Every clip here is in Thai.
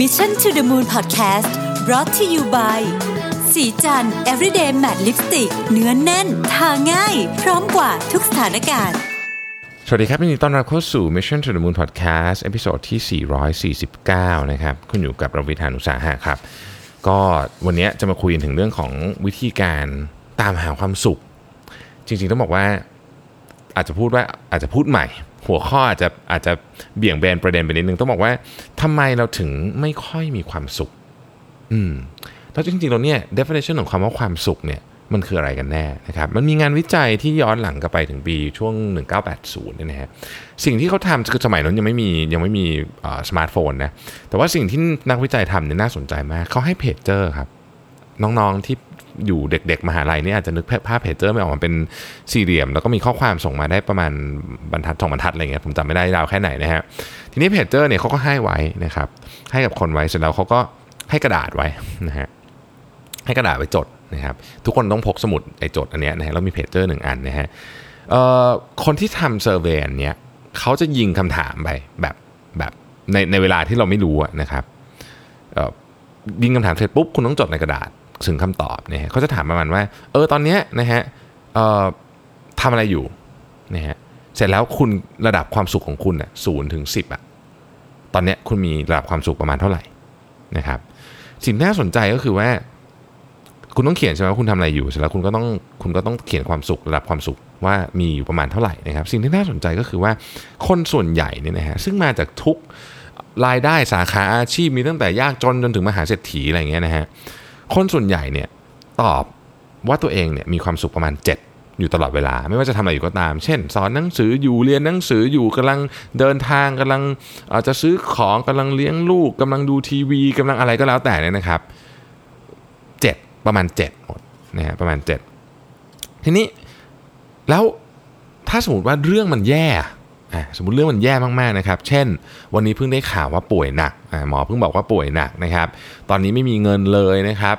Mission to the Moon Podcast brought to you by ศรีจันทร์ everyday matte lipstick เนื้อแน่น ทาง่าย พร้อมกว่าทุกสถานการณ์ สวัสดีครับยินดีต้อนรับเข้าสู่ Mission to the Moon Podcast episode ที่ 449 นะครับคุณอยู่กับรวิศ หาญอุตสาหะครับ ก็วันนี้จะมาคุยถึงเรื่องของวิธีการตามหาความสุข จริงๆต้องบอกว่าอาจจะพูดว่าอาจจะพูดใหม่ หัวข้ออาจจะอาจจะเบี่ยงเบนประเด็นไปนิดนึงต้องบอกว่าทำไมเราถึงไม่ค่อยมีความสุข อืมแล้วจริงๆเราเนี่ย definition ของคำว่าความสุขเนี่ยมันคืออะไรกันแน่นะครับ มันมีงานวิจัยที่ย้อนหลังกลับไปถึงปีช่วง 1980เนี่ยนะฮะ สิ่งที่เขาทำคือสมัยนั้นยังไม่มียังไม่มีสมาร์ทโฟนนะ แต่ว่าสิ่งที่นักวิจัยทำเนี่ยน่าสนใจมาก เขาให้เพจเจอร์ครับ น้องๆที่อยู่เด็กๆ มหาลัยนี่อาจจะนึกภาพเพจเจอร์ไม่ออกมาเป็นสี่เหลี่ยม แล้วก็มีข้อความส่งมาได้ประมาณบรรทัดสองบรรทัดอะไรเงี้ยผมจำไม่ได้ยาวแค่ไหนนะฮะทีนี้เพจเจอร์เนี่ยเขาก็ให้ไว้นะครับให้กับคนไว้เสร็จแล้วเขาก็ให้กระดาษไว้นะฮะให้กระดาษไว้จดนะครับทุกคนต้องพกสมุดไอ้จดอันเนี้ยนะฮะแล้วมีเพจเจอร์หนึ่งอันนะฮะคนที่ทำเซอร์เวย์อันเนี้ยเขาจะยิงคำถามไปแบบแบบในในเวลาที่เราไม่รู้นะครับยิงคำถามเสร็จปุ๊บคุณต้องจดในกระดาษ ถึงคำตอบนะฮะเขาจะถามประมาณว่า เออตอนเนี้ยนะฮะทำอะไรอยู่นะฮะเสร็จแล้วคุณระดับความสุขของคุณอะศูนย์ถึงสิบอะตอนเนี้ยคุณมีระดับความสุขประมาณเท่าไหร่นะครับ สิ่งที่น่าสนใจก็คือว่า คุณต้องเขียนใช่ไหมว่าคุณทำอะไรอยู่เสร็จแล้วคุณก็ต้องคุณก็ต้องเขียนความสุขระดับความสุขว่ามีอยู่ประมาณเท่าไหร่นะครับ สิ่งที่น่าสนใจก็คือว่าคนส่วนใหญ่เนี่ยนะฮะซึ่งมาจากทุกรายได้สาขาอาชีพมีตั้งแต่ยากจนจนถึงมหาเศรษฐีอะไรเงี้ยนะฮะ คนส่วนใหญ่เนี่ยตอบว่าตัวเองเนี่ยมีความสุขประมาณ 7 อยู่ตลอดเวลา ไม่ว่าจะทำอะไรอยู่ก็ตาม เช่น สอนหนังสืออยู่เรียนหนังสืออยู่กำลังเดินทางกำลังอาจจะซื้อของกำลังเลี้ยงลูกกำลังดูทีวีกำลังอะไรก็แล้วแต่เนี่ยนะครับ 7 ประมาณ7หมดนะฮะประมาณ 7 ทีนี้แล้วถ้าสมมติว่าเรื่องมันแย่ สมมติเรื่องมันแย่มากๆนะครับ เช่น วันนี้เพิ่งได้ข่าวว่าป่วยหนักหมอเพิ่งบอกว่าป่วยหนักนะครับ ตอนนี้ไม่มีเงินเลยนะครับ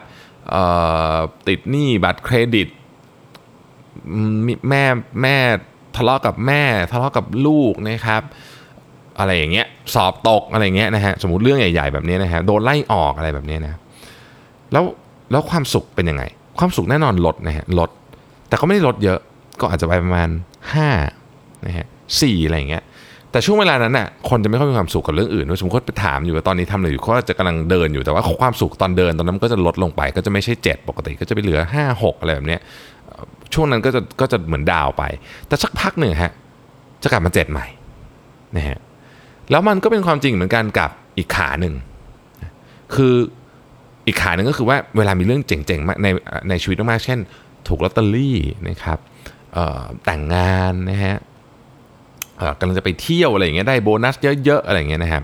ติดหนี้บัตรเครดิตแม่แม่ทะเลาะกับแม่ทะเลาะกับลูกนะครับ อะไรอย่างเงี้ยสอบตกอะไรเงี้ยนะฮะสมมติเรื่องใหญ่ๆแบบนี้นะฮะโดนไล่ออกอะไรแบบนี้นะแล้วแล้วความสุขเป็นยังไง ความสุขแน่นอนลดนะฮะลด แต่ก็ไม่ได้ลดเยอะก็อาจจะไปประมาณ5นะฮะ สี่อะไรเงี้ยแต่ช่วงเวลานั้นน่ะคนจะไม่ค่อยมีความสุขกับเรื่องอื่นสมมติไปถามอยู่ว่าตอนนี้ทำอะไรอยู่เขาจะกำลังเดินอยู่แต่ว่าความสุขตอนเดินตอนนั้นก็จะลดลงไป ก็จะไม่ใช่ 7 ปกติก็จะไปเหลือ 5 6 อะไรแบบเนี้ยช่วงนั้นก็จะก็จะเหมือนดาวไป แต่สักพักหนึ่งฮะจะกลับมาเจ็ดใหม่นะฮะแล้วมันก็เป็นความจริงเหมือนกันกับอีกขาหนึ่งคืออีกขาหนึ่งก็คือว่าเวลามีเรื่องเจ๋งๆในในชีวิตมากๆเช่น ถูกลอตเตอรี่นะครับแต่งงานนะฮะ กำลังจะไปเที่ยวอะไรอย่างเงี้ยได้โบนัสเยอะๆอะไรอย่างเงี้ยนะครับ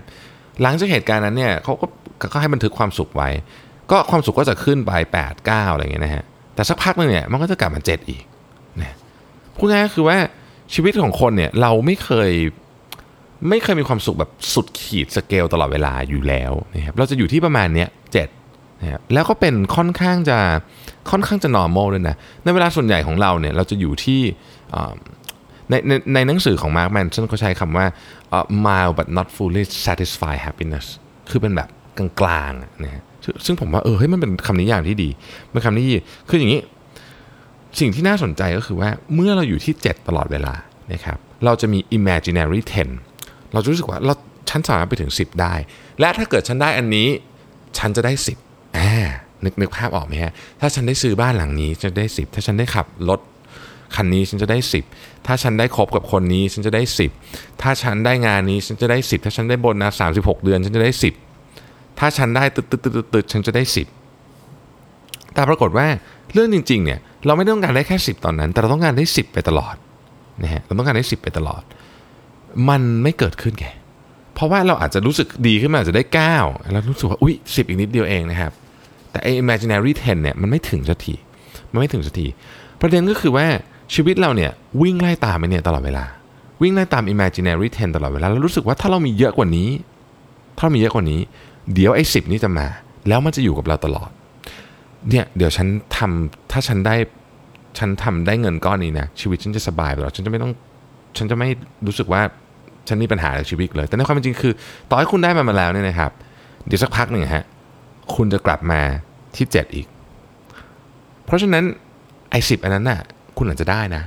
หลังจากเหตุการณ์นั้นเนี่ยเขาก็ก็ให้บันทึกความสุขไว้ ก็ความสุขก็จะขึ้นไป8 9อะไรอย่างเงี้ยนะฮะแต่สักพักนึงเนี่ยมันก็จะกลับมา7อีกนะพูดง่ายก็คือว่าชีวิตของคนเนี่ยเราไม่เคยไม่เคยมีความสุขแบบสุดขีดสเกลตลอดเวลาอยู่แล้วนะครับเราจะอยู่ที่ประมาณเนี้ยเจ็ดนะครับแล้วก็เป็นค่อนข้างจะค่อนข้างจะ normal ด้วยนะในเวลาส่วนใหญ่ของเราเนี่ยเราจะอยู่ที่ ในในในหนังสือของ Mark Manson เขาใช้คำว่า uh, mild but not fully satisfied happiness คือเป็นแบบกลางๆนะฮะซึ่งผมว่าเออเฮ้ยมันเป็นคำนิยามที่ดีเป็นคำนิยามคืออย่างนี้ สิ่งที่น่าสนใจก็คือว่าเมื่อเราอยู่ที่ 7 ตลอดเวลานะครับเราจะมี imaginary 10 เราจะรู้สึกว่าเราฉันสามารถไปถึง 10 ได้ และถ้าเกิดฉันได้อันนี้ ฉันจะได้ 10อ่านึกนึกภาพออกไหมฮะถ้าฉันได้ซื้อบ้านหลังนี้จะได้ 10 ถ้าฉันได้ขับรถ คันนี้ฉันจะได้ 10 ถ้าฉันได้คบกับคนนี้ฉันจะได้ 10 ถ้าฉันได้งานนี้ฉันจะได้ 10 ถ้าฉันได้โบนัส36 เดือนฉันจะได้ 10 ถ้าฉันได้ตึ๊ดตึ๊ดตึ๊ดตึ๊ดฉันจะได้ 10 แต่ปรากฏว่าเรื่องจริงๆเนี่ยเราไม่ต้องการได้แค่ 10 ตอนนั้น แต่เราต้องการได้ 10 ไปตลอดนะฮะเราต้องการได้ 10 ไปตลอด มันไม่เกิดขึ้นแกเพราะว่าเราอาจจะรู้สึกดีขึ้นมาอาจจะได้ 9 แล้วรู้สึกว่าอุ้ย10 อีกนิดเดียวเองนะครับแต่ไอ้ imaginary 10เนี่ยมันไม่ถึงสักทีมันไม่ถึงสักทีประเด็นก็คือว่า ชีวิตเราเนี่ยวิ่งไล่ตามไปเนี่ยตลอดเวลา วิ่งไล่ตาม imaginary ten ตลอดเวลาแล้วรู้สึกว่าถ้าเรามีเยอะกว่านี้ ถ้าเรามีเยอะกว่านี้ เดี๋ยวไอ้สิบนี้จะมา แล้วมันจะอยู่กับเราตลอดเนี่ยเดี๋ยวฉันทำถ้าฉันได้ฉันทำได้เงินก้อนนี้นะชีวิตฉันจะสบายตลอดฉันจะไม่ต้องฉันจะไม่รู้สึกว่าฉันมีปัญหาในชีวิตเลย แต่ในความเป็นจริงคือ ต่อให้คุณได้มันมาแล้วเนี่ยนะครับ เดี๋ยวสักพักหนึ่งฮะคุณจะกลับมาที่ 7 อีก เพราะฉะนั้นไอ้สิอันนั้นน่ะ คุณอาจจะได้นะ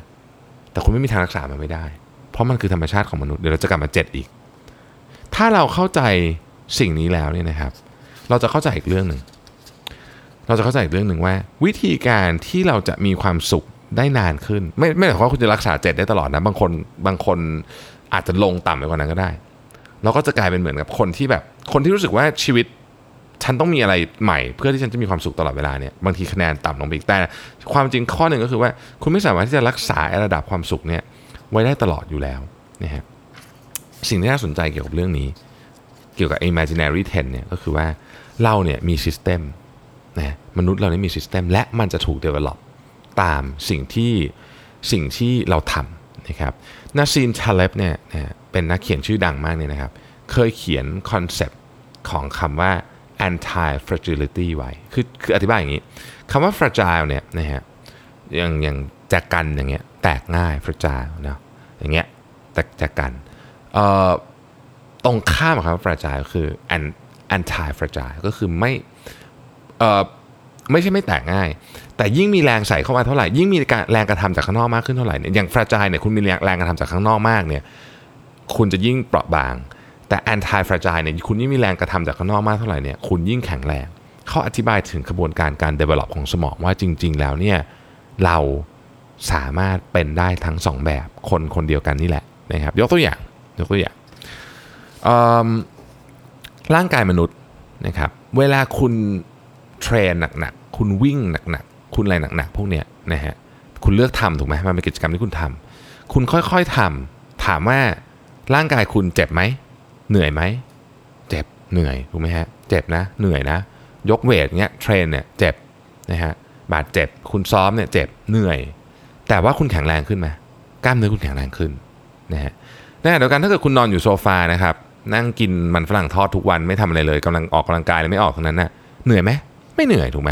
แต่คุณไม่มีทางรักษามันไม่ได้ เพราะมันคือธรรมชาติของมนุษย์เดี๋ยวเราจะกลับมา7อีก ถ้าเราเข้าใจสิ่งนี้แล้วเนี่ยนะครับ เราจะเข้าใจอีกเรื่องหนึ่งเราจะเข้าใจอีกเรื่องหนึ่งว่า วิธีการที่เราจะมีความสุขได้นานขึ้น ไม่ไม่หมายความว่าคุณจะรักษาเจ็ดได้ตลอดนะบางคนบางคนอาจจะลงต่ำไปกว่านั้นก็ได้ เราก็จะกลายเป็นเหมือนกับคนที่แบบคนที่รู้สึกว่าชีวิต ฉันต้องมีอะไรใหม่เพื่อที่ฉันจะมีความสุขตลอดเวลาเนี่ยบางทีคะแนนต่ำลงไปอีกแต่ความจริงข้อหนึ่งก็คือว่า คุณไม่สามารถที่จะรักษาระดับความสุขเนี่ยไว้ได้ตลอดอยู่แล้วนะฮะสิ่งที่น่าสนใจเกี่ยวกับเรื่องนี้ เกี่ยวกับ imaginary ten เนี่ยก็คือว่าเราเนี่ยมี system นะมนุษย์เรานี่มี system และมันจะถูก develop ตามสิ่งที่สิ่งที่เราทำนะครับนาซีนชาเลบเนี่ยเป็นนักเขียนชื่อดังมากเนี่ยนะครับ เคยเขียนคอนเซปต์ของคำว่า anti fragility ไว้ คือคืออธิบายอย่างนี้คำว่า fragile เนี่ยนะฮะอย่างอย่างแจกันอย่างเงี้ยแตกง่าย fragile นะอย่างเงี้ยแตกแจกันเอ่อตรงข้ามกับคำว่า fragile คือ anti fragile ก็คือไม่เอ่อไม่ใช่ไม่แตกง่าย แต่ยิ่งมีแรงใส่เข้ามาเท่าไหร่ ยิ่งมีแรงกระทำจากข้างนอกมากขึ้นเท่าไหร่เนี่ยอย่างฟราจายเนี่ยคุณมีแรงแรงกระทำจากข้างนอกมากเนี่ยคุณจะยิ่งเปราะบาง แต่แอนตี้ฟราจายเนี่ยคุณยิ่งมีแรงกระทำจากข้างนอกมากเท่าไหร่เนี่ยคุณยิ่งแข็งแรงเขาอธิบายถึงกระบวนการการ develop ของสมองว่าจริง ๆ แล้วเนี่ยเราสามารถเป็นได้ทั้งสองแบบคนคนเดียวกันนี่แหละนะครับยกตัวอย่างยกตัวอย่างร่างกายมนุษย์นะครับเวลาคุณเทรนหนักๆคุณวิ่งหนักๆคุณอะไรหนักๆพวกเนี้ยนะฮะคุณเลือกทำถูกไหมมันเป็นกิจกรรมที่คุณทำคุณค่อยๆทำถามว่าร่างกายคุณเจ็บไหม เหนื่อยไหม เจ็บเหนื่อยถูกไหมฮะ เจ็บนะ เหนื่อยนะ ยก weight เงี้ย train เนี่ยเจ็บนะฮะบาดเจ็บคุณซ้อมเนี่ยเจ็บเหนื่อย แต่ว่าคุณแข็งแรงขึ้นไหมกล้ามเนื้อคุณแข็งแรงขึ้นนะฮะในขณะเดียวกันถ้าเกิดคุณนอนอยู่โซฟานะครับนั่งกินมันฝรั่งทอดทุกวันไม่ทำอะไรเลยกำลังออกกำลังกายเลยไม่ออกทั้งนั้นนะเหนื่อยไหมไม่เหนื่อยถูกไหม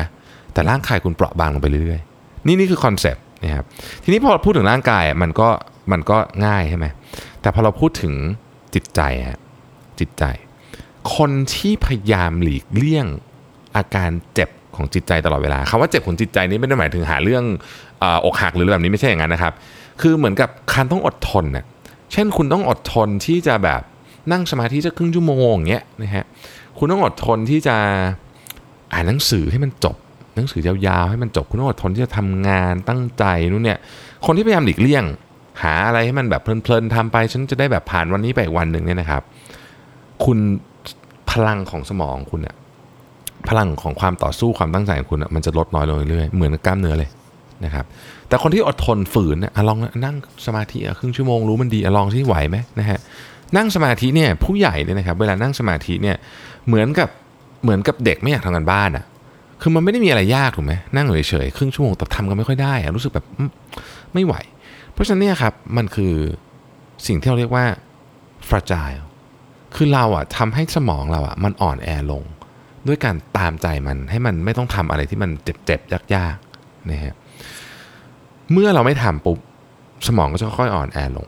แต่ร่างกายคุณเปราะบางลงไปเรื่อยๆ นี่นี่คือ concept นะครับทีนี้พอพูดถึงร่างกายมันก็มันก็ง่ายใช่ไหมแต่พอเราพูดถึงจิตใจฮะ จิตใจ คนที่พยายามหลีกเลี่ยงอาการเจ็บของจิตใจตลอดเวลาคำว่าเจ็บของจิตใจนี้ไม่ได้หมายถึงหาเรื่องอกหักหรือแบบนี้ไม่ใช่อย่างนั้นนะครับ คือเหมือนกับการต้องอดทนเน่ยเช่นคุณต้องอดทนที่จะแบบนั่งสมาธิจะครึ่งชั่วโมงอย่างเงี้ยนะฮะคุณต้องอดทนที่จะอ่านหนังสือให้มันจบ หนังสือยาวๆให้มันจบ คุณต้องอดทนที่จะทำงานตั้งใจนู่นเนี่ยคนที่พยายามหลีกเลี่ยง หาอะไรให้มันแบบเพลินๆทำไป ฉันจะได้แบบผ่านวันนี้ไปวันหนึ่งเนี่ยนะครับ คุณพลังของสมองคุณเนี่ยพลังของความต่อสู้ความตั้งใจของคุณมันจะลดน้อยลงเรื่อยๆเหมือนกล้ามเนื้อเลยนะครับแต่คนที่อดทนฝืนลองนั่งสมาธิครึ่งชั่วโมงรู้มันดีลองที่ไหวไหมนะฮะนั่งสมาธิเนี่ยผู้ใหญ่เนี่ยนะครับเวลานั่งสมาธิเนี่ยเหมือนกับเหมือนกับเด็กไม่อยากทำงานบ้านอะ่ะคือมันไม่ได้มีอะไรยากถูกไหมนั่งเฉยๆครึ่งชั่วโมงแต่ทำกันไม่ค่อยได้อะรู้สึกแบบไม่ไหว เพราะฉะนั้นเนี่ยครับมันคือสิ่งที่เราเรียกว่า fragile คือเราอะทำให้สมองเราอะมันอ่อนแอลง ด้วยการตามใจมันให้มันไม่ต้องทำอะไรที่มันเจ็บๆยากๆนะฮะเมื่อเราไม่ทำปุ๊บสมองก็จะค่อยอ่อนแอลง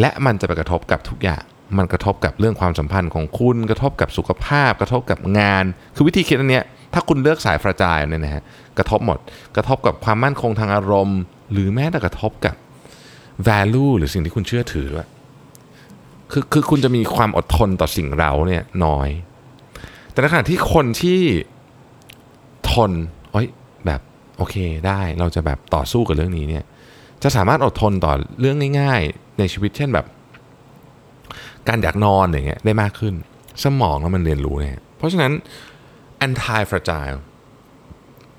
และมันจะไปกระทบกับทุกอย่างมันกระทบกับเรื่องความสัมพันธ์ของคุณกระทบกับสุขภาพ กระทบกับงาน คือวิธีคิดอันเนี้ยถ้าคุณเลือกสายฟราจายเนี่ยนะฮะกระทบหมด กระทบกับความมั่นคงทางอารมณ์ หรือแม้แต่กระทบกับ value หรือสิ่งที่คุณเชื่อถือด้วย คือคือคุณจะมีความอดทนต่อสิ่งเราเนี่ยน้อย แต่ในขณะที่คนที่ทนโอ้ยแบบโอเคได้เราจะแบบต่อสู้กับเรื่องนี้เนี่ยจะสามารถอดทนต่อเรื่องง่าย ๆ ในชีวิตเช่นแบบ การอยากนอนอย่างเงี้ยได้มากขึ้น สมองแล้วมันเรียนรู้เนี่ยเพราะฉะนั้น anti fragile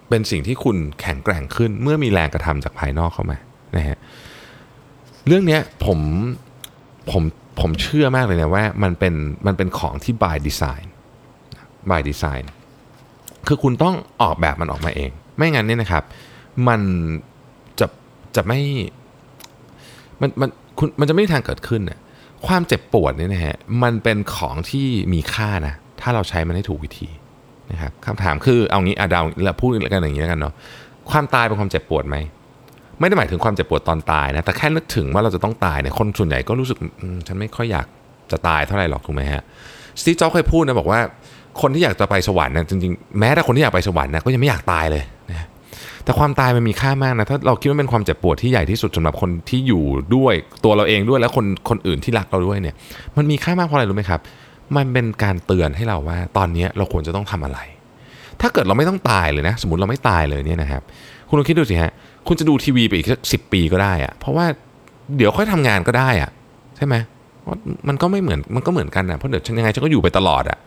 เป็นสิ่งที่คุณแข็งแกร่งขึ้นเมื่อมีแรงกระทำจากภายนอกเข้ามานะฮะเรื่องนี้ผมผม ผมเชื่อมากเลยนะว่ามันเป็นมันเป็นของที่ by design by design คือคุณต้องออกแบบมันออกมาเอง ไม่งั้นเนี่ยนะครับ มันจะจะไม่มันมันคุณมันจะไม่มีทางเกิดขึ้นเนี่ยความเจ็บปวดเนี่ยนะฮะมันเป็นของที่มีค่านะถ้าเราใช้มันให้ถูกวิธีนะครับคำถามคือเอางี้อะดาวเราพูดกันอย่างนี้แล้วกันเนาะความตายเป็นความเจ็บปวดไหม ไม่ได้หมายถึงความเจ็บปวดตอนตายนะ แต่แค่นึกถึงว่าเราจะต้องตายเนี่ยคนส่วนใหญ่ก็รู้สึกฉันไม่ค่อยอยากจะตายเท่าไหร่หรอกถูกไหมฮะสตีฟจ็อบเคยพูดนะบอกว่าคนที่อยากจะไปสวรรค์นะจริงๆ แม้แต่คนที่อยากไปสวรรค์นะก็ยังไม่อยากตายเลยนะแต่ความตายมันมีค่ามากนะถ้าเราคิดว่าเป็นความเจ็บปวดที่ใหญ่ที่สุดสำหรับคนที่อยู่ด้วยตัวเราเองด้วยและคนคนอื่นที่รักเราด้วยเนี่ย มันมีค่ามากเพราะอะไรรู้ไหมครับ มันเป็นการเตือนให้เราว่า ตอนนี้เราควรจะต้องทำอะไร ถ้าเกิดเราไม่ต้องตายเลยนะ สมมติเราไม่ตายเลยเนี่ยนะครับ คุณลองคิดดูสิฮะ คุณจะดูทีวีไปอีกสักสิปีก็ได้อะเพราะว่าเดี๋ยวค่อยทำงานก็ได้อะใช่ไหมมันก็ไม่เหมือนมันก็เหมือนกันนะเพราะเดี๋ยวฉันยังไงฉันก็อยู่ไปตลอดอะ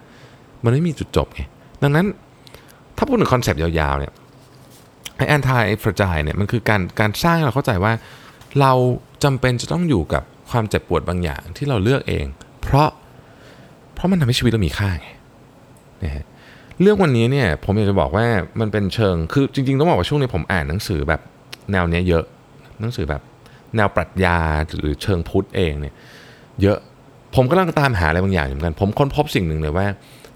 มันไม่มีจุดจบไงดังนั้นถ้าพูดถึง concept ยาวๆเนี่ยไอ้ antifragile เนี่ยมันคือการการสร้างให้เราเข้าใจว่า เราจำเป็นจะต้องอยู่กับความเจ็บปวดบางอย่างที่เราเลือกเอง เพราะเพราะมันทำให้ชีวิตเรามีค่าไงนะฮะ เรื่องวันนี้เนี่ยผมอยากจะบอกว่ามันเป็นเชิงคือจริงๆ ต้องบอกว่าช่วงนี้ผมอ่านหนังสือแบบแนวเนี้ยเยอะ หนังสือแบบแนวปรัชญาหรือเชิงพุทธเองเนี่ยเยอะผมกำลังตามหาอะไรบางอย่างเหมือนกัน ผมค้นพบสิ่งหนึ่งเลยว่า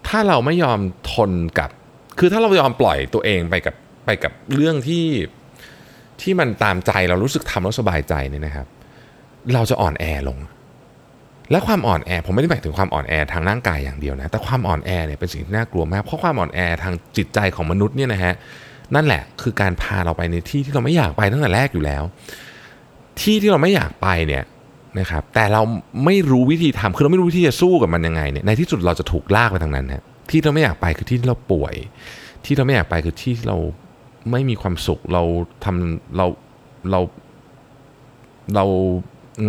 ถ้าเราไม่ยอมทนกับ คือถ้าเรายอมปล่อยตัวเองไปกับไปกับเรื่องที่ที่มันตามใจเรารู้สึกทำแล้วสบายใจเนี่ยนะครับ เราจะอ่อนแอลง และความอ่อนแอผมไม่ได้หมายถึงความอ่อนแอทางร่างกายอย่างเดียวนะ แต่ความอ่อนแอเนี่ยเป็นสิ่งที่น่ากลัวมาก เพราะความอ่อนแอทางจิตใจของมนุษย์เนี่ยนะฮะนั่นแหละคือการพาเราไปในที่ที่เราไม่อยากไปตั้งแต่แรกอยู่แล้ว ที่ที่เราไม่อยากไปเนี่ยนะครับแต่เราไม่รู้วิธีทำคือเราไม่รู้วิธีจะสู้กับมันยังไงเนี่ยในที่สุดเราจะถูกลากไปทางนั้นนะที่เราไม่อยากไปคือที่ที่เราป่วย ที่เราไม่อยากไปคือที่ที่เราไม่มีความสุขเราทำเราเราเรา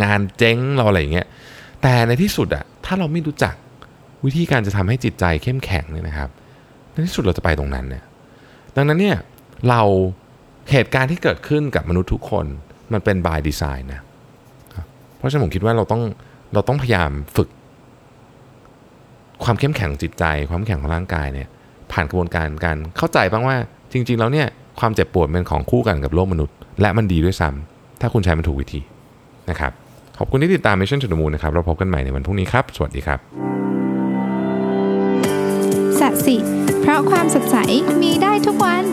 งานเจ๊งเราอะไรอย่างเงี้ย แต่ในที่สุดอะถ้าเราไม่รู้จักวิธีการจะทำให้จิตใจเข้มแข็งเนี่ยนะครับ ในที่สุดเราจะไปตรงนั้นเนี่ยดังนั้นเนี่ยเราเหตุการณ์ที่เกิดขึ้นกับมนุษย์ทุกคนมันเป็น by design นะเพราะฉะนั้นผมคิดว่าเราต้องเราต้องพยายามฝึก ความเข้มแข็งจิตใจ ความเข้มแข็งของร่างกายเนี่ยผ่านกระบวนการการเข้าใจบ้างว่าจริง ๆ แล้วเนี่ยความเจ็บปวดเป็นของคู่กันกับโลกมนุษย์ และมันดีด้วยซ้ำถ้าคุณใช้มันถูกวิธีนะครับ ขอบคุณที่ติดตาม Mission to the Moon นะครับเราพบกันใหม่ในวันพรุ่งนี้ครับ สวัสดีครับสัสิเพราะความสดใสมีได้ทุกวัน